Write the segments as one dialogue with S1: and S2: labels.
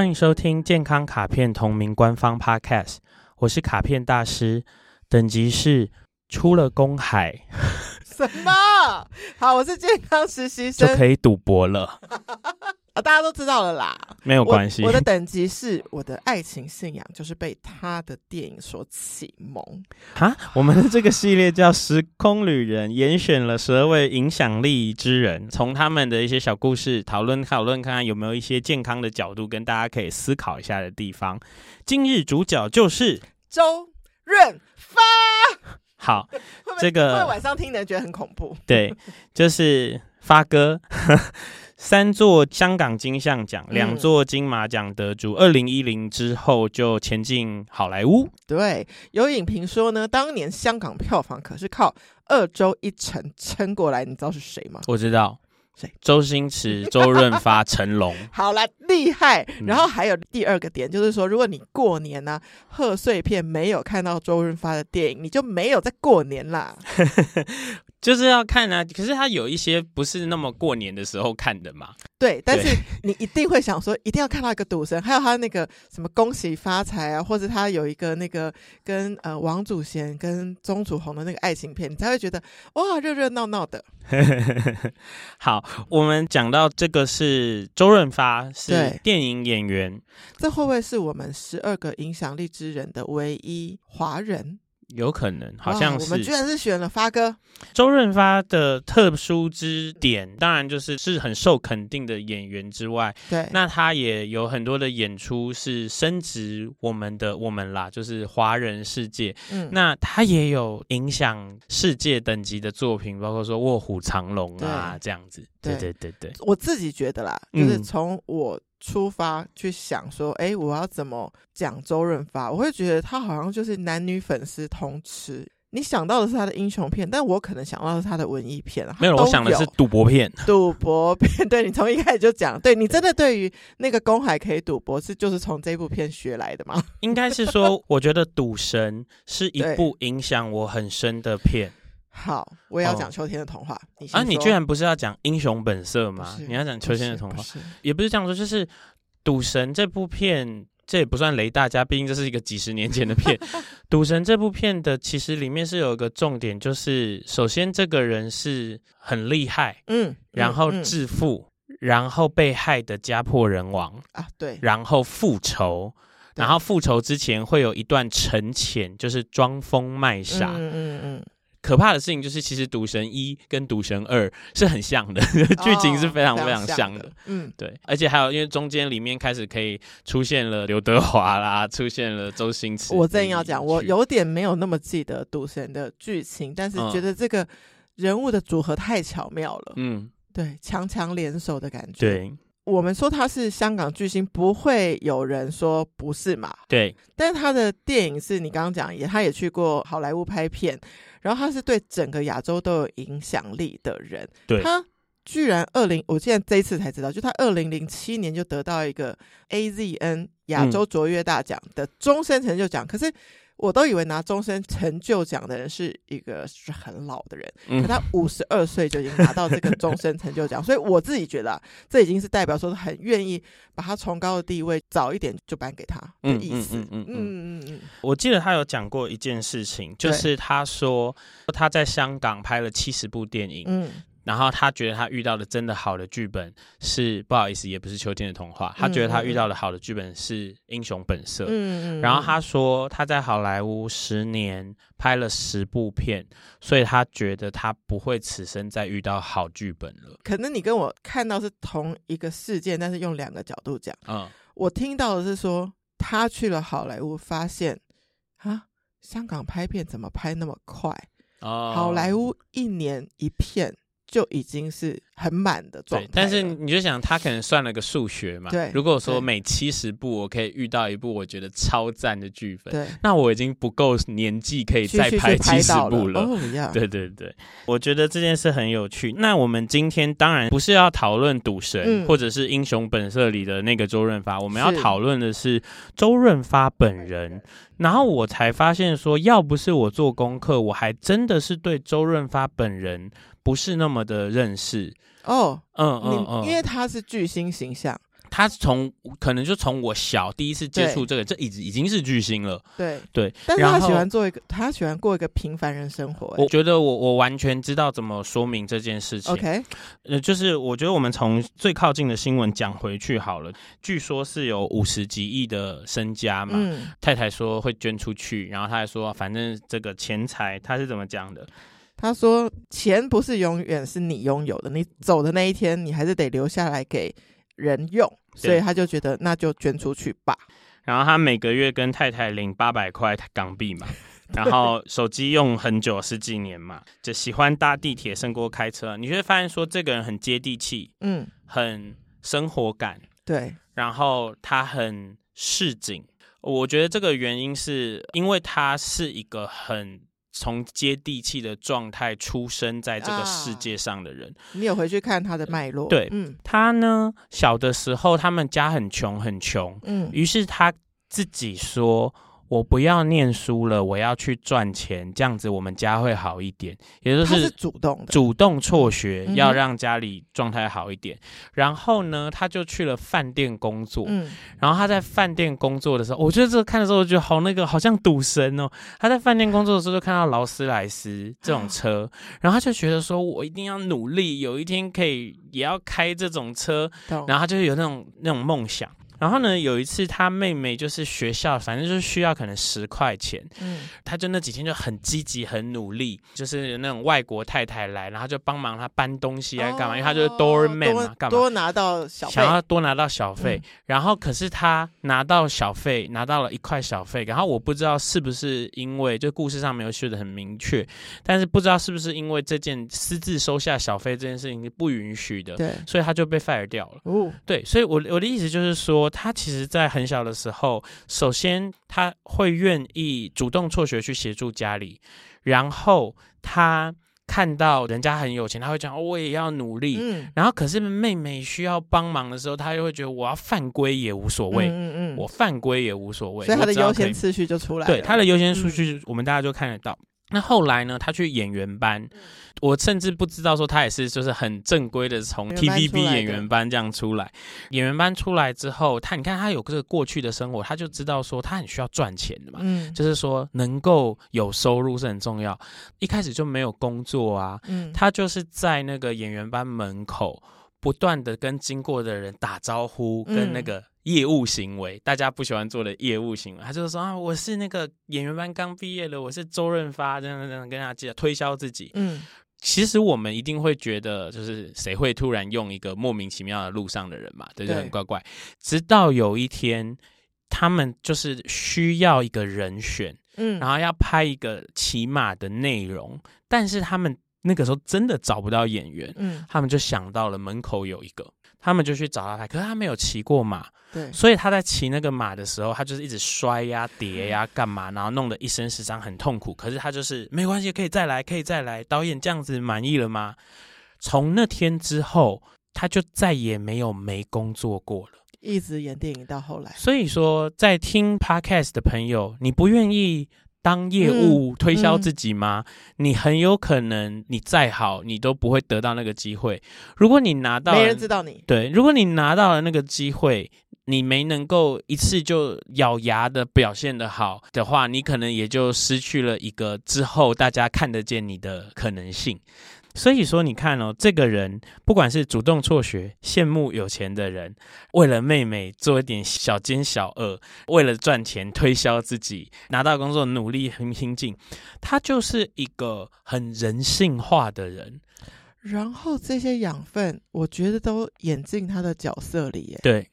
S1: 欢迎收听健康卡片同名官方 Podcast，我是卡片大师，等级是出了公海。
S2: 什么？好，我是健康实习生，
S1: 就可以赌博了。
S2: 啊，大家都知道了啦，
S1: 没有关系。
S2: 我的等级是我的爱情信仰，就是被他的电影所启蒙。
S1: 哈，我们的这个系列叫《时空旅人》，严选了十二位影响力之人，从他们的一些小故事讨论讨论，看看有没有一些健康的角度跟大家可以思考一下的地方。今日主角就是
S2: 周润发。
S1: 好，这个
S2: 晚上听的人觉得很恐怖。
S1: 对，就是发哥。三座香港金像奖，两座金马奖得主。二零一零之后就前进好莱坞。
S2: 对，有影评说呢，当年香港票房可是靠二周一成撑过来。你知道是谁吗？
S1: 我知道，
S2: 谁？
S1: 周星驰、周润发、成龙。
S2: 好了，厉害。然后还有第二个点，就是说，如果你过年呢、啊，贺岁片没有看到周润发的电影，你就没有在过年啦。
S1: 就是要看啊，可是他有一些不是那么过年的时候看的嘛。
S2: 对，但是你一定会想说，一定要看到一个赌神，还有他那个什么恭喜发财啊，或者他有一个那个跟呃王祖贤跟钟楚红的那个爱情片，你才会觉得哇，热热闹闹的。
S1: 好，我们讲到这个是周润发，是电影演员，
S2: 这会不会是我们十二个影响力之人的唯一华人？
S1: 有可能，好像是。
S2: 我们居然是选了发哥。
S1: 周润发的特殊之点，当然就是是很受肯定的演员之外，
S2: 对，
S1: 那他也有很多的演出是升值我们的我们啦，就是华人世界。嗯，那他也有影响世界等级的作品，包括说《卧虎藏龙》啊这样子。对对对对，
S2: 我自己觉得啦，就是从我。出发去想说，哎，我要怎么讲周润发？我会觉得他好像就是男女粉丝通吃。你想到的是他的英雄片，但我可能想到的是他的文艺片
S1: 啊。没有，我想的是赌博片。
S2: 赌博片，对，你从一开始就讲，对，你真的对于那个公海可以赌博是就是从这部片学来的吗？
S1: 应该是说，我觉得《赌神》是一部影响我很深的片。
S2: 好，我也要讲秋天的童话。
S1: 哦、啊，你居然不是要讲英雄本色吗？你要讲秋天的童
S2: 话，
S1: 也不是这样说，就是《赌神》这部片，这也不算雷大家，毕竟这是一个几十年前的片。《赌神》这部片的其实里面是有一个重点，就是首先这个人是很厉害，嗯，然后致富，嗯嗯、然后被害的家破人亡
S2: 啊，对，然
S1: 后复仇，然后复仇之前会有一段沉潜，就是装疯卖傻，嗯嗯嗯。可怕的事情就是，其实《赌神一》跟《赌神二》是很像的，剧情是非常非常像的。嗯，对，而且还有，因为中间里面开始可以出现了刘德华啦，出现了周星驰。
S2: 我正要讲，我有点没有那么记得《赌神》的剧情，但是觉得这个人物的组合太巧妙了。嗯，对，强强联手的感觉。
S1: 对。
S2: 我们说他是香港巨星，不会有人说不是嘛？
S1: 对。
S2: 但是他的电影是你刚刚讲，也他也去过好莱坞拍片，然后他是对整个亚洲都有影响力的人。
S1: 对。
S2: 他居然二零，我现在这一次才知道，就他二零零七年就得到一个 AZN 亚洲卓越大奖的终身成就奖，嗯、可是。我都以为拿终身成就奖的人是一个是很老的人，嗯、可他五十二岁就已经拿到这个终身成就奖，所以我自己觉得、啊、这已经是代表说很愿意把他崇高的地位早一点就颁给他的意思。嗯嗯嗯嗯嗯。
S1: 我记得他有讲过一件事情，就是他说他在香港拍了七十部电影。嗯。然后他觉得他遇到的真的好的剧本是不好意思，也不是秋天的童话。他觉得他遇到的好的剧本是英雄本色。嗯嗯。然后他说他在好莱坞十年拍了十部片，所以他觉得他不会此生再遇到好剧本了。
S2: 可能你跟我看到是同一个事件，但是用两个角度讲。嗯。我听到的是说他去了好莱坞，发现啊，香港拍片怎么拍那么快？哦。好莱坞一年一片。就已经是很满的状态，
S1: 但是你就想，他可能算了个数学嘛。对，如果说每七十部我可以遇到一部我觉得超赞的剧本，对，那我已经不够年纪可以再拍七十部了。哦，对对对，我觉得这件事很有趣。那我们今天当然不是要讨论赌神或者是英雄本色里的那个周润发，我们要讨论的是周润发本人。然后我才发现说，要不是我做功课，我还真的是对周润发本人。不是那么的认识
S2: 哦，嗯嗯嗯，因为他是巨星形象，
S1: 他从可能就从我小第一次接触这个，这已经已经是巨星了。
S2: 对
S1: 对，
S2: 但是他喜欢做一个，他喜欢过一个平凡人生活。
S1: 我觉得我我完全知道怎么说明这件事情。
S2: OK，
S1: 呃，就是我觉得我们从最靠近的新闻讲回去好了。据说是有五十几亿的身家嘛，嗯、太太说会捐出去，然后他还说，反正这个钱财他是怎么讲的？
S2: 他说钱不是永远是你拥有的，你走的那一天，你还是得留下来给人用，所以他就觉得那就捐出去吧。
S1: 然后他每个月跟太太领八百块港币嘛，然后手机用很久十几年嘛，就喜欢搭地铁胜过开车。你就会发现说这个人很接地气，嗯，很生活感，
S2: 对。
S1: 然后他很市井，我觉得这个原因是因为他是一个很。从接地气的状态出生在这个世界上的人，啊、
S2: 你有回去看他的脉络？
S1: 对，嗯，他呢，小的时候他们家很穷，很穷，嗯，于是他自己说。我不要念书了，我要去赚钱，这样子我们家会好一点。也就是，
S2: 主动的，
S1: 主动辍学，嗯、要让家里状态好一点。然后呢，他就去了饭店工作。嗯，然后他在饭店工作的时候，我觉得这个看的时候，我觉得好那个，好像赌神哦。他在饭店工作的时候，就看到劳斯莱斯这种 车，然后他就觉得说，我一定要努力，有一天可以也要开这种车。然后他就有那种那种梦想。然后呢，有一次他妹妹就是学校，反正就是需要可能十块钱，嗯，他就那几天就很积极、很努力，就是那种外国太太来，然后就帮忙他搬东西啊干嘛？哦、因为他就是 doorman 嘛，干嘛？
S2: 多拿到小费，
S1: 想要多拿到小费。嗯、然后可是他拿到小费，拿到了一块小费，然后我不知道是不是因为就故事上没有写的很明确，但是不知道是不是因为这件私自收下小费这件事情是不允许的，对，所以他就被 fire 掉了。哦，对，所以我我的意思就是说。他其实，在很小的时候，首先他会愿意主动辍学去协助家里，然后他看到人家很有钱，他会讲我也要努力。嗯，然后可是妹妹需要帮忙的时候，他又会觉得我要犯规也无所谓。嗯嗯，我犯规也无所谓。
S2: 所以他的优先次序就出来了。
S1: 对，他的优先次序，我们大家就看得到。那后来呢？他去演员班，我甚至不知道说他也是就是很正规的从 TVB 演员班这样出来。演员班出来之后，他你看他有这个过去的生活，他就知道说他很需要赚钱的嘛。嗯，就是说能够有收入是很重要。一开始就没有工作啊，嗯，他就是在那个演员班门口不断的跟经过的人打招呼，跟那个。业务行为，大家不喜欢做的业务行为，他就说啊，我是那个演员班刚毕业的，我是周润发，这样这样跟大家介绍推销自己。嗯，其实我们一定会觉得，就是谁会突然用一个莫名其妙的路上的人嘛，对，就很怪怪。直到有一天，他们就是需要一个人选，嗯，然后要拍一个骑马的内容，但是他们那个时候真的找不到演员，嗯，他们就想到了门口有一个。他们就去找他拍，可是他没有骑过马，对，所以他在骑那个马的时候，他就是一直摔呀、跌呀、干嘛，然后弄得一身是伤，很痛苦。可是他就是没关系，可以再来，可以再来。导演这样子满意了吗？从那天之后，他就再也没有没工作过了，
S2: 一直演电影到后来。
S1: 所以说，在听 Podcast 的朋友，你不愿意。当业务推销自己吗？你很有可能，你再好，你都不会得到那个机会。如果你拿到，
S2: 没人知道你。
S1: 对，如果你拿到了那个机会，你没能够一次就咬牙的表现的好的话，你可能也就失去了一个之后大家看得见你的可能性。所以说，你看哦，这个人不管是主动辍学、羡慕有钱的人，为了妹妹做一点小奸小恶，为了赚钱推销自己，拿到工作努力很拼劲，他就是一个很人性化的人。
S2: 然后这些养分，我觉得都演进他的角色里。耶。
S1: 对，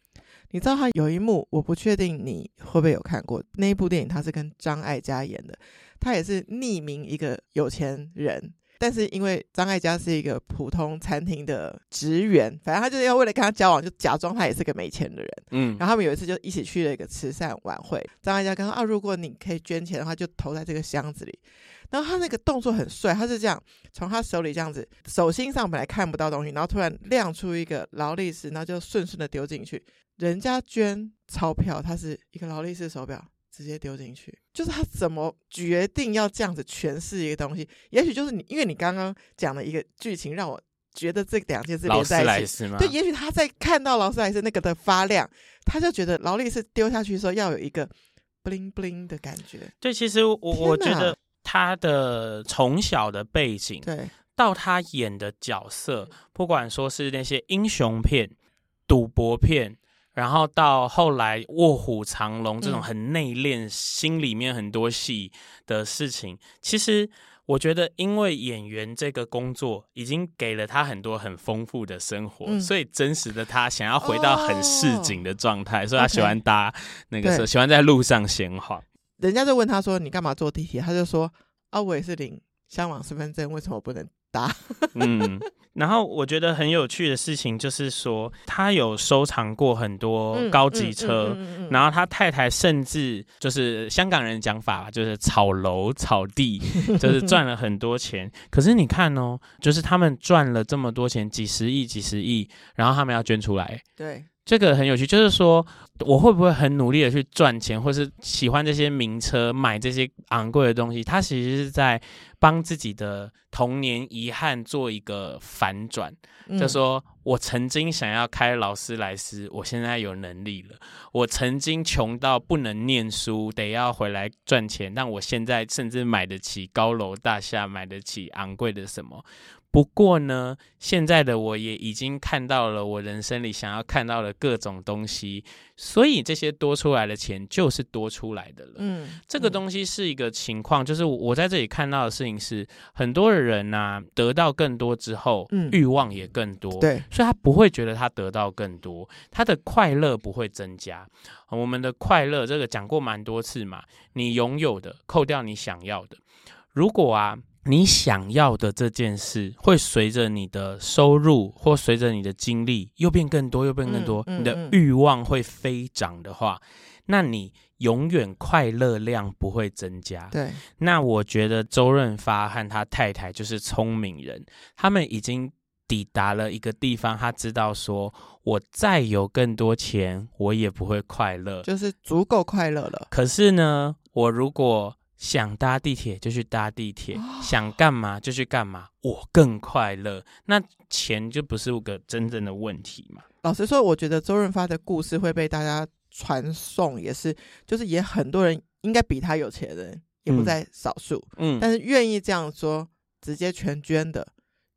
S2: 你知道他有一幕，我不确定你会不会有看过那一部电影，他是跟张艾嘉演的，他也是匿名一个有钱人。但是因为张艾嘉是一个普通餐厅的职员，反正他就是要为了跟他交往，就假装他也是个没钱的人。嗯，然后他们有一次就一起去了一个慈善晚会，张艾嘉跟他说啊，如果你可以捐钱的话，就投在这个箱子里。然后他那个动作很帅，他是这样从他手里这样子，手心上本来看不到东西，然后突然亮出一个劳力士，然后就顺顺的丢进去。人家捐钞票，他是一个劳力士手表。直接丢进去，就是他怎么决定要这样子诠释一个东西？也许就是你，因为你刚刚讲的一个剧情，让我觉得这两件事连在一起。对，也许他在看到劳斯莱斯那个的发亮，他就觉得劳力士丢下去的时候要有一个 bling bling 的感觉。
S1: 对，其实我我觉得他的从小的背景，
S2: 对，
S1: 到他演的角色，不管说是那些英雄片、赌博片。然后到后来卧虎藏龙这种很内敛、嗯、心里面很多戏的事情，其实我觉得，因为演员这个工作已经给了他很多很丰富的生活，嗯、所以真实的他想要回到很市井的状态，哦、所以他喜欢搭那个时候喜欢在路上闲晃。
S2: 人家就问他说：“你干嘛坐地铁？”他就说：“啊，我也是领香港身份证，为什么不能搭？”
S1: 嗯。然后我觉得很有趣的事情就是说，他有收藏过很多高级车，嗯嗯嗯嗯、然后他太太甚至就是香港人讲法，就是炒楼炒地，就是赚了很多钱。可是你看哦，就是他们赚了这么多钱，几十亿、几十亿，然后他们要捐出来。
S2: 对。
S1: 这个很有趣，就是说我会不会很努力的去赚钱，或是喜欢这些名车，买这些昂贵的东西？他其实是在帮自己的童年遗憾做一个反转，嗯、就说我曾经想要开劳斯莱斯，我现在有能力了；我曾经穷到不能念书，得要回来赚钱，但我现在甚至买得起高楼大厦，买得起昂贵的什么。不过呢，现在的我也已经看到了我人生里想要看到的各种东西，所以这些多出来的钱就是多出来的了。嗯，这个东西是一个情况，就是我在这里看到的事情是，很多的人呐、啊，得到更多之后，嗯，欲望也更多，
S2: 对，
S1: 所以他不会觉得他得到更多，他的快乐不会增加。我们的快乐这个讲过蛮多次嘛，你拥有的扣掉你想要的，如果啊。你想要的这件事会随着你的收入或随着你的经历又变更多，又变更多，嗯嗯嗯、你的欲望会飞涨的话，那你永远快乐量不会增加。
S2: 对，
S1: 那我觉得周润发和他太太就是聪明人，他们已经抵达了一个地方，他知道说，我再有更多钱，我也不会快乐，
S2: 就是足够快乐了。
S1: 可是呢，我如果想搭地铁就去搭地铁，哦、想干嘛就去干嘛，我更快乐。那钱就不是个真正的问题嘛？
S2: 老实说，我觉得周润发的故事会被大家传颂，也是就是也很多人应该比他有钱的人也不在少数，嗯，但是愿意这样说直接全捐的，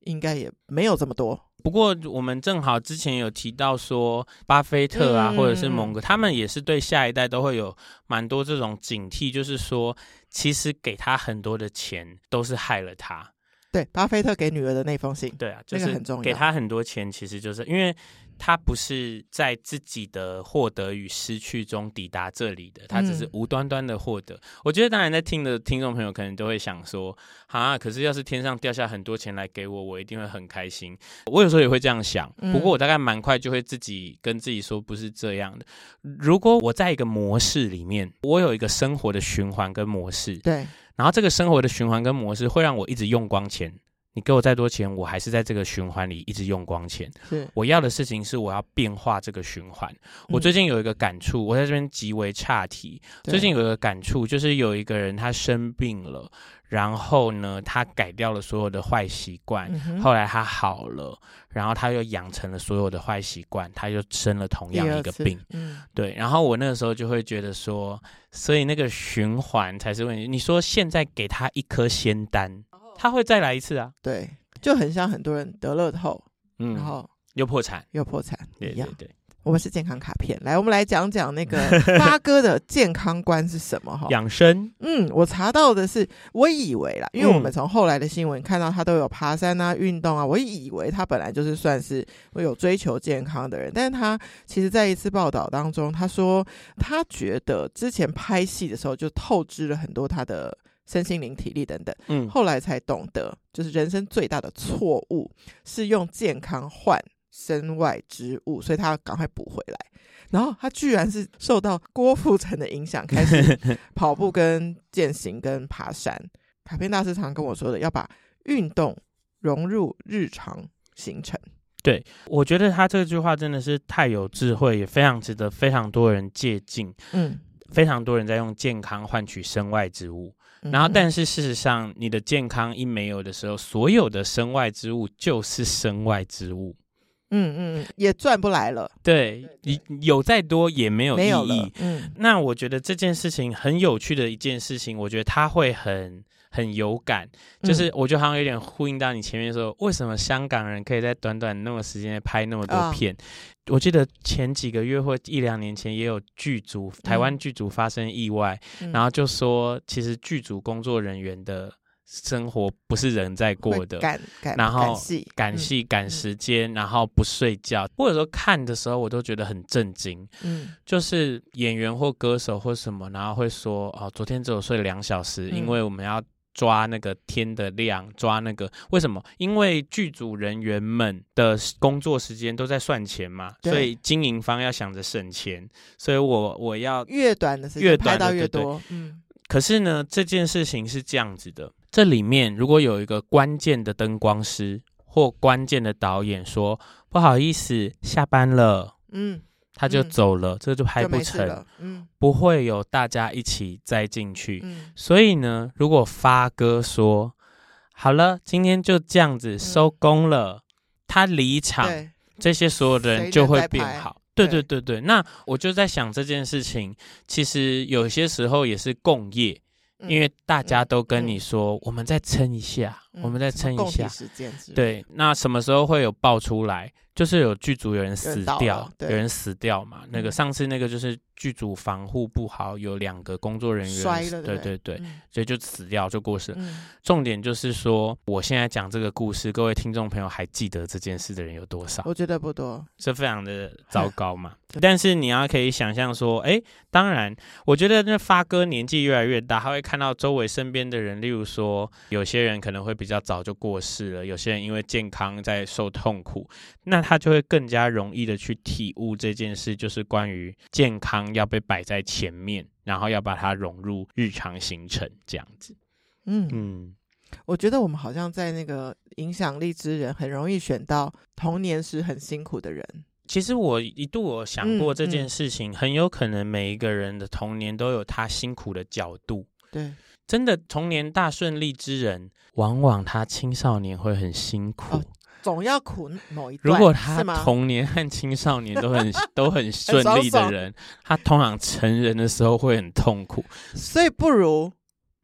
S2: 应该也没有这么多。
S1: 不过我们正好之前有提到说，巴菲特啊，或者是蒙哥，他们也是对下一代都会有蛮多这种警惕，就是说，其实给他很多的钱都是害了他。
S2: 对，巴菲特给女儿的那封信，
S1: 对啊，就是很重要。给他很多钱，其实就是因为。他不是在自己的获得与失去中抵达这里的，他只是无端端的获得。嗯、我觉得，当然在听的听众朋友可能都会想说：“啊，可是要是天上掉下很多钱来给我，我一定会很开心。”我有时候也会这样想，不过我大概蛮快就会自己跟自己说，不是这样的。如果我在一个模式里面，我有一个生活的循环跟模式，
S2: 对，
S1: 然后这个生活的循环跟模式会让我一直用光钱。你给我再多钱，我还是在这个循环里一直用光钱。
S2: 是
S1: 我要的事情是我要变化这个循环。嗯、我最近有一个感触，我在这边极为岔题。最近有一个感触，就是有一个人他生病了，然后呢，他改掉了所有的坏习惯，嗯、后来他好了，然后他又养成了所有的坏习惯，他又生了同样一个病。嗯，对。然后我那个时候就会觉得说，所以那个循环才是问题。你说现在给他一颗仙丹。他会再来一次啊？
S2: 对，就很像很多人得乐透，
S1: 嗯，然后又破产，
S2: 又破产一样。
S1: 对对对，
S2: 我们是健康卡片，来，我们来讲讲那个 发哥的健康观是什么？哈，
S1: 养生。
S2: 嗯，我查到的是，我以为啦，因为我们从后来的新闻看到他都有爬山啊、运动啊，我以为他本来就是算是会有追求健康的人，但是他其实在一次报道当中，他说他觉得之前拍戏的时候就透支了很多他的。身心灵、体力等等，嗯，后来才懂得，就是人生最大的错误是用健康换身外之物，所以他要赶快补回来。然后他居然是受到郭富城的影响，开始 跑步、跟健行、跟爬山。卡片大师常跟我说的，要把运动融入日常行程。
S1: 对，我觉得他这句话真的是太有智慧，也非常值得非常多人借鉴。嗯。非常多人在用健康换取身外之物，嗯、然后但是事实上，你的健康一没有的时候，所有的身外之物就是身外之物。
S2: 嗯嗯，也赚不来了。
S1: 对，你有再多也没有意义。
S2: 嗯，
S1: 那我觉得这件事情很有趣的一件事情，我觉得它会很很有感，就是我觉得好像有点呼应到你前面说，嗯、为什么香港人可以在短短那么时间内拍那么多片？哦、我记得前几个月或一两年前也有剧组，台湾剧组发生意外，嗯、然后就说其实剧组工作人员的。生活不是人在过的，
S2: 赶赶
S1: 然后
S2: 赶戏、
S1: 赶戏、赶时间，
S2: 嗯、
S1: 然后不睡觉。或者说看的时候，我都觉得很震惊。
S2: 嗯，
S1: 就是演员或歌手或什么，然后会说：“哦，昨天只有睡两小时，嗯、因为我们要抓那个天的亮，抓那个为什么？因为剧组人员们的工作时间都在算钱嘛，所以经营方要想着省钱，所以我我要
S2: 越短的时间拍到越多。
S1: 嗯，可是呢，这件事情是这样子的。这里面如果有一个关键的灯光师或关键的导演说不好意思下班了，
S2: 嗯，
S1: 他就走了，
S2: 嗯、
S1: 这就拍不成，
S2: 嗯，
S1: 不会有大家一起再进去，
S2: 嗯，
S1: 所以呢，如果发哥说好了，今天就这样子收工了，嗯、他离场，这些所有的人就会变好，对对对对，那我就在想这件事情，其实有些时候也是共业。因为大家都跟你说，我们再撑一下，我们再撑一下。对，那什么时候会有爆出来？就是有剧组有人死掉，有人死掉嘛？那个上次那个就是。剧组防护不好，有两个工作人员
S2: 摔了，
S1: 对对对，
S2: 嗯、
S1: 所以就死掉就过世了。
S2: 嗯、
S1: 重点就是说，我现在讲这个故事，各位听众朋友还记得这件事的人有多少？
S2: 我觉得不多，
S1: 这非常的糟 糕嘛。但是你要可以想象说，哎，当然，我觉得那发哥年纪越来越大，他会看到周围身边的人，例如说，有些人可能会比较早就过世了，有些人因为健康在受痛苦，那他就会更加容易的去体悟这件事，就是关于健康。要被摆在前面，然后要把它融入日常行程，这样子。
S2: 嗯嗯，我觉得我们好像在那个影响力之人，很容易选到童年时很辛苦的人。
S1: 其实我一度我想过这件事情，嗯嗯、很有可能每一个人的童年都有他辛苦的角度。
S2: 对，
S1: 真的童年大顺利之人，往往他青少年会很辛苦。哦
S2: 总要苦某一段。
S1: 如果他童年和青少年都很 都很顺利的人，他通常成人的时候会很痛苦。
S2: 所以不如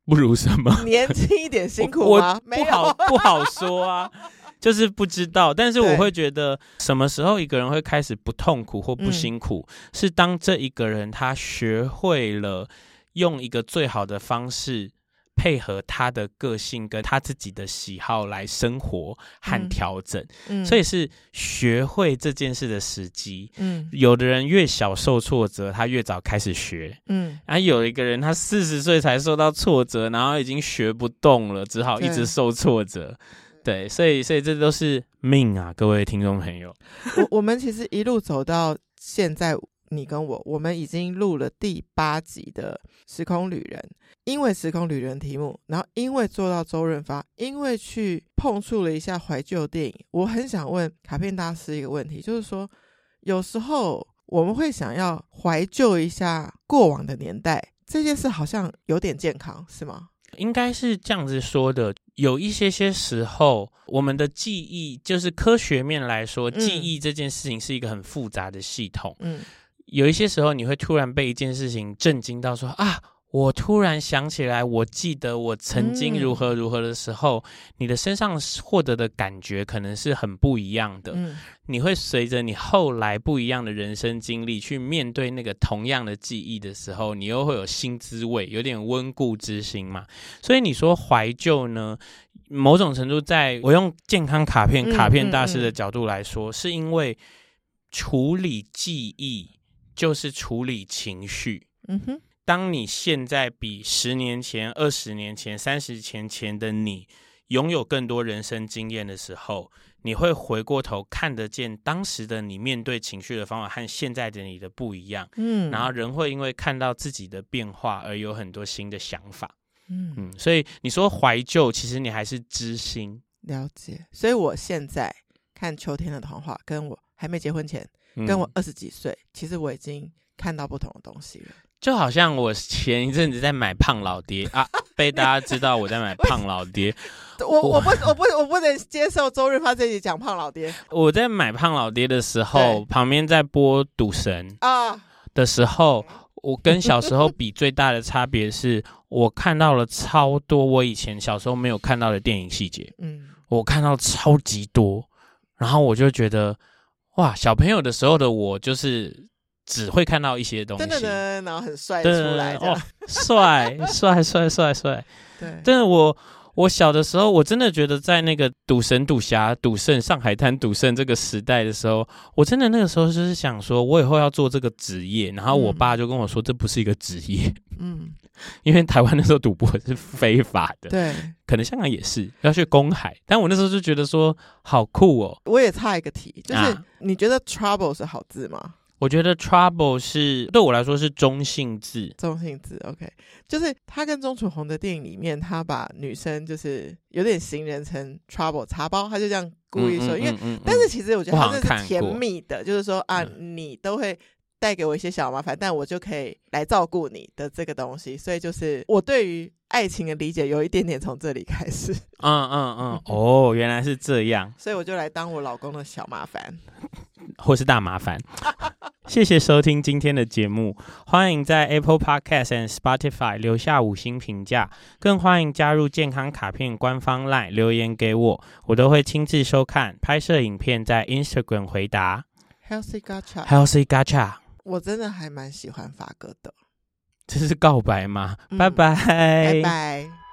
S1: 不如什么？
S2: 年轻一点辛苦吗？
S1: 不好不好说啊，就是不知道。但是我会觉得，什么时候一个人会开始不痛苦或不辛苦，是当这一个人他学会了用一个最好的方式。配合他的个性跟他自己的喜好来生活和调整，
S2: 嗯嗯、
S1: 所以是学会这件事的时机。
S2: 嗯，
S1: 有的人越小受挫折，他越早开始学。
S2: 嗯，
S1: 然后有一个人他四十岁才受到挫折，然后已经学不动了，只好一直受挫折。对，对，所以所以这都是命啊，各位听众朋友。
S2: 我我们其实一路走到现在。你跟我，我们已经录了第八集的《时空旅人》，因为《时空旅人》题目，然后因为做到周润发，因为去碰触了一下怀旧电影，我很想问卡片大师一个问题，就是说，有时候我们会想要怀旧一下过往的年代，这件事好像有点健康，是吗？
S1: 应该是这样子说的，有一些些时候，我们的记忆，就是科学面来说，记忆这件事情是一个很复杂的系统，
S2: 嗯。
S1: 有一些时候，你会突然被一件事情震惊到说，说啊，我突然想起来，我记得我曾经如何如何的时候，嗯、你的身上获得的感觉可能是很不一样的。
S2: 嗯、
S1: 你会随着你后来不一样的人生经历去面对那个同样的记忆的时候，你又会有新滋味，有点温故知新嘛。所以你说怀旧呢，某种程度在我用健康卡片卡片大师的角度来说，嗯嗯嗯、是因为处理记忆。就是处理情绪。
S2: 嗯哼，
S1: 当你现在比十年前、二十年前、三十年前的你拥有更多人生经验的时候，你会回过头看得见当时的你面对情绪的方法和现在的你的不一样。
S2: 嗯，
S1: 然后人会因为看到自己的变化而有很多新的想法。
S2: 嗯
S1: 嗯，所以你说怀旧，其实你还是知心。
S2: 了解。所以我现在看《秋天的童话》，跟我还没结婚前。跟我二十几岁，嗯、其实我已经看到不同的东西了。
S1: 就好像我前一阵子在买胖老爹啊，被大家知道我在买 胖老爹。
S2: 我我不我不我不能接受周润发这集讲胖老爹。
S1: 我在买胖老爹的时候，旁边在播赌神啊的时候，我跟小时候比最大的差别是我看到了超多我以前小时候没有看到的电影细节。嗯，我看到超级多，然后我就觉得哇，小朋友的时候的我就是只会看到一些东西，
S2: 真的，然后很帅出来哦，
S1: 帅帅帅帅帅，对，但是我。我小的时候，我真的觉得在那个赌神、赌侠、赌圣、上海滩赌圣这个时代的时候，我真的那个时候就是想说，我以后要做这个职业。然后我爸就跟我说，这不是一个职业，嗯，因为台湾那时候赌博是非法的，
S2: 对，
S1: 可能香港也是要去公海。但我那时候就觉得说，好酷哦。
S2: 我也差一个题，就是你觉得 trouble 是好字吗？
S1: 我觉得 trouble 是对我来说是中性字，
S2: 中性字 OK，就是他跟钟楚红的电影里面，他把女生就是有点形容成 trouble 茶包，他就这样故意说，嗯嗯嗯嗯、因为、嗯、但是其实我觉得他这是甜蜜的，就是说啊，你都会带给我一些小麻烦，但我就可以来照顾你的这个东西，所以就是我对于爱情的理解有一点点从这里开始，
S1: 嗯嗯嗯，哦，原来是这样，
S2: 所以我就来当我老公的小麻烦。
S1: 或是大麻烦，谢谢收听今天的节目，欢迎在 Apple Podcast 和 Spotify 留下五星评价，更欢迎加入健康卡片官方 LINE 留言给我，我都会亲自收看，拍摄影片在 Instagram 回答。
S2: Healthy
S1: Gacha，Healthy Gacha，
S2: 我真的还蛮喜欢法哥的，
S1: 这是告白吗？拜拜，
S2: 拜拜。